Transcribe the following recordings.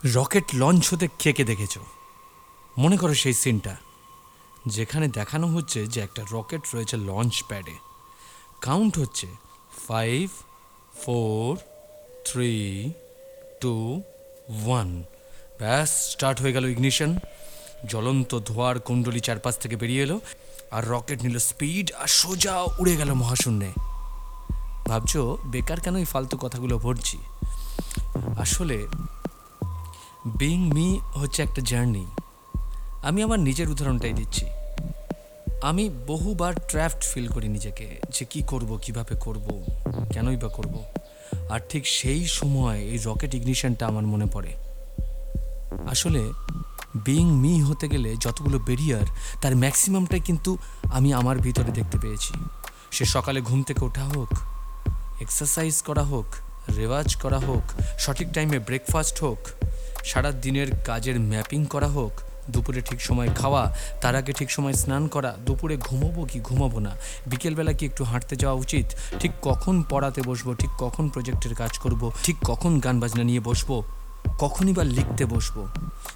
Rocket launch হতে কে কে দেখেছ? মনে করো সেই সিনটা, যেখানে দেখানো হচ্ছে যে একটা রকেট রয়েছে লঞ্চ প্যাডে। কাউন্ট হচ্ছে five, four, three, two, one. ব্যাস, স্টার্ট হয়ে গেল ইগনিশন। জ্বলন্ত ধোয়ার কুণ্ডলি চারপাশ থেকে বেরিয়ে এলো আর রকেট নিল স্পিড আর সোজা উড়ে গেল মহাশূন্যে। ভাবছ, বেকার কেন এই ফালতু কথাগুলো ভরছি আসলে বিং মি হচ্ছে একটা জার্নি আমি আমার নিজের উদাহরণটাই দিচ্ছি। আমি বহুবার ট্র্যাপড ফিল করি নিজেকে যে কি করব, কীভাবে করব, কেনই বা করব। আর ঠিক সেই সময় এই রকেট ইগনিশনটা আমার মনে পড়ে। আসলে বিং মি হতে গেলে যতগুলো বেরিয়ার তার ম্যাক্সিমামটাই কিন্তু আমি আমার ভিতরে দেখতে পেয়েছি। সে সকালে ঘুম থেকে ওঠা হোক এক্সারসাইজ করা হোক, রেওয়াজ করা হোক, সঠিক টাইমে ব্রেকফাস্ট হোক সারা দিনের কাজের ম্যাপিং করা হোক, দুপুরে ঠিক সময় খাওয়া, তার আগে ঠিক সময় স্নান করা, দুপুরে ঘুমোবো কি ঘুমাবো না, বিকেলবেলা কি একটু হাঁটতে যাওয়া উচিত, ঠিক কখন পড়াতে বসবো, ঠিক কখন প্রজেক্টের কাজ করব, ঠিক কখন গান বাজনা নিয়ে বসবো, কখনই বা লিখতে বসবো।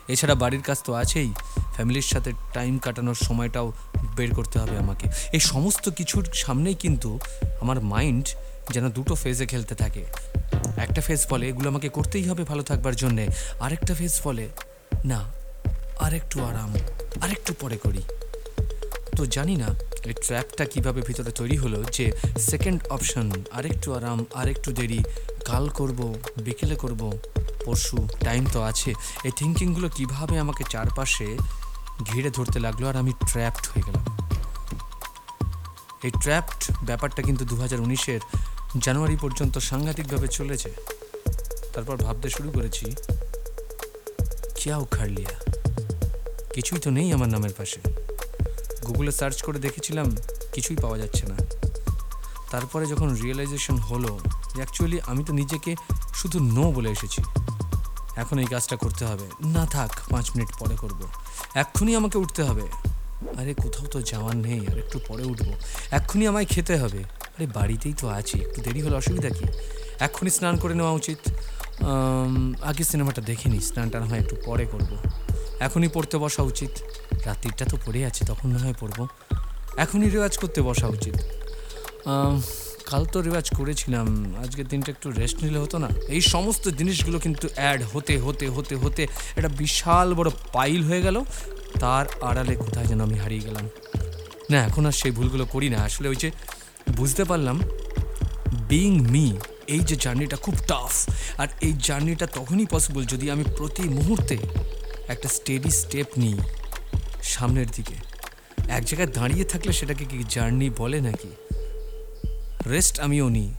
এছাড়া বাড়ির কাজ তো আছেই, ফ্যামিলির সাথে টাইম কাটানোর সময়টাও বের করতে হবে আমাকে। এই সমস্ত কিছুর সামনেই কিন্তু আমার মাইন্ড যেন দুটো ফেজে খেলতে থাকে। একটা ফেজ বলে এগুলো আমাকে করতেই হবে ভালো থাকবার জন্যে। আরেকটা ফেজ বলে না, আরেকটু আরাম, আরেকটু পরে করি। তো জানি না, এই ট্র্যাপটা কীভাবে ভিতরে তৈরি হলো যে সেকেন্ড অপশন আরেকটু আরাম, আরেকটু দেরি, কাল করব, বিকেলে করব, পরশু টাইম তো আছে। এই থিঙ্কিংগুলো কীভাবে আমাকে চারপাশে ঘিরে ধরতে লাগল আর আমি ট্র্যাপড হয়ে গেলাম। এই ট্র্যাপড ব্যাপারটা কিন্তু দু হাজার উনিশের জানুয়ারি পর্যন্ত সাংঘাতিকভাবে চলেছে। তারপর ভাবতে শুরু করেছি কিয়া উখাড় লিয়া। কিছুই তো নেই আমার নামের পাশে। গুগলে সার্চ করে দেখেছিলাম, কিছুই পাওয়া যাচ্ছে না। তারপরে যখন রিয়েলাইজেশন হলো অ্যাকচুয়ালি আমি তো নিজেকে শুধু নো বলে এসেছি। এখন এই কাজটা করতে হবে। না থাক, পাঁচ মিনিট পরে করব। এক্ষুনি আমাকে উঠতে হবে। আরে কোথাও তো যাওয়ার নেই, আর একটু পরে উঠবো। এক্ষুনি আমায় খেতে হবে। আরে বাড়িতেই তো আছি, একটু দেরি হলে অসুবিধা কি? এক্ষুনি স্নান করে নেওয়া উচিত। আগে সিনেমাটা দেখে নিই, স্নানটা না হয় একটু পরে করব। এখনই পড়তে বসা উচিত। রাত্রিটা তো পড়ে আছে, তখন না হয় পড়ব। এখনই রেওয়াজ করতে বসা উচিত। কাল তো রেওয়াজ করেছিলাম, আজকের দিনটা একটু রেস্ট নিলে হতো না। এই সমস্ত জিনিসগুলো কিন্তু অ্যাড হতে হতে হতে হতে একটা বিশাল বড় পাইল হয়ে গেল। তার আড়ালে কোথায় যেন আমি হারিয়ে গেলাম। না, এখন আর সেই ভুলগুলো করি না। আসলে ওই যে বুঝতে পারলাম বিং মি এই যে জার্নিটা খুব টাফ আর এই জার্নিটা তখনই পসিবল যদি আমি প্রতি মুহূর্তে একটা স্টেডি স্টেপ নিই সামনের দিকে। এক জায়গায় দাঁড়িয়ে থাকলে সেটাকে কি জার্নি বলে নাকি? রেস্ট আমিও নিই।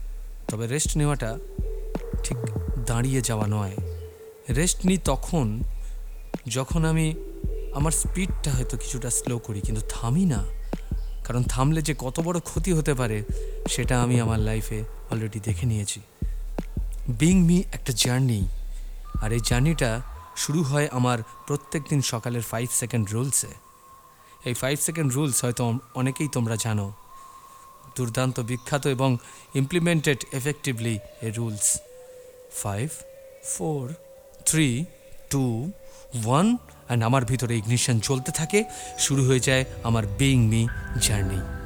তবে রেস্ট নেওয়াটা ঠিক দাঁড়িয়ে যাওয়া নয়। রেস্ট নিই তখন, যখন আমি আমার স্পিডটা হয়তো কিছুটা স্লো করি, কিন্তু থামি না। কারণ থামলে যে কত বড় ক্ষতি হতে পারে, সেটা আমি আমার লাইফে অলরেডি দেখে নিয়েছি। বিং মি একটা জার্নি। আর এই জার্নিটা শুরু হয় আমার প্রত্যেক দিন সকালের ফাইভ সেকেন্ড রুলসে এই ফাইভ সেকেন্ড রুলস হয়তো অনেকেই তোমরা জানো। দুর্দান্ত, বিখ্যাত এবং implemented effectively a rules five four three two one and আমার ভিতরে ইগনিশন চলতে থাকে। শুরু হয়ে যায় আমার বিইং মি জার্নি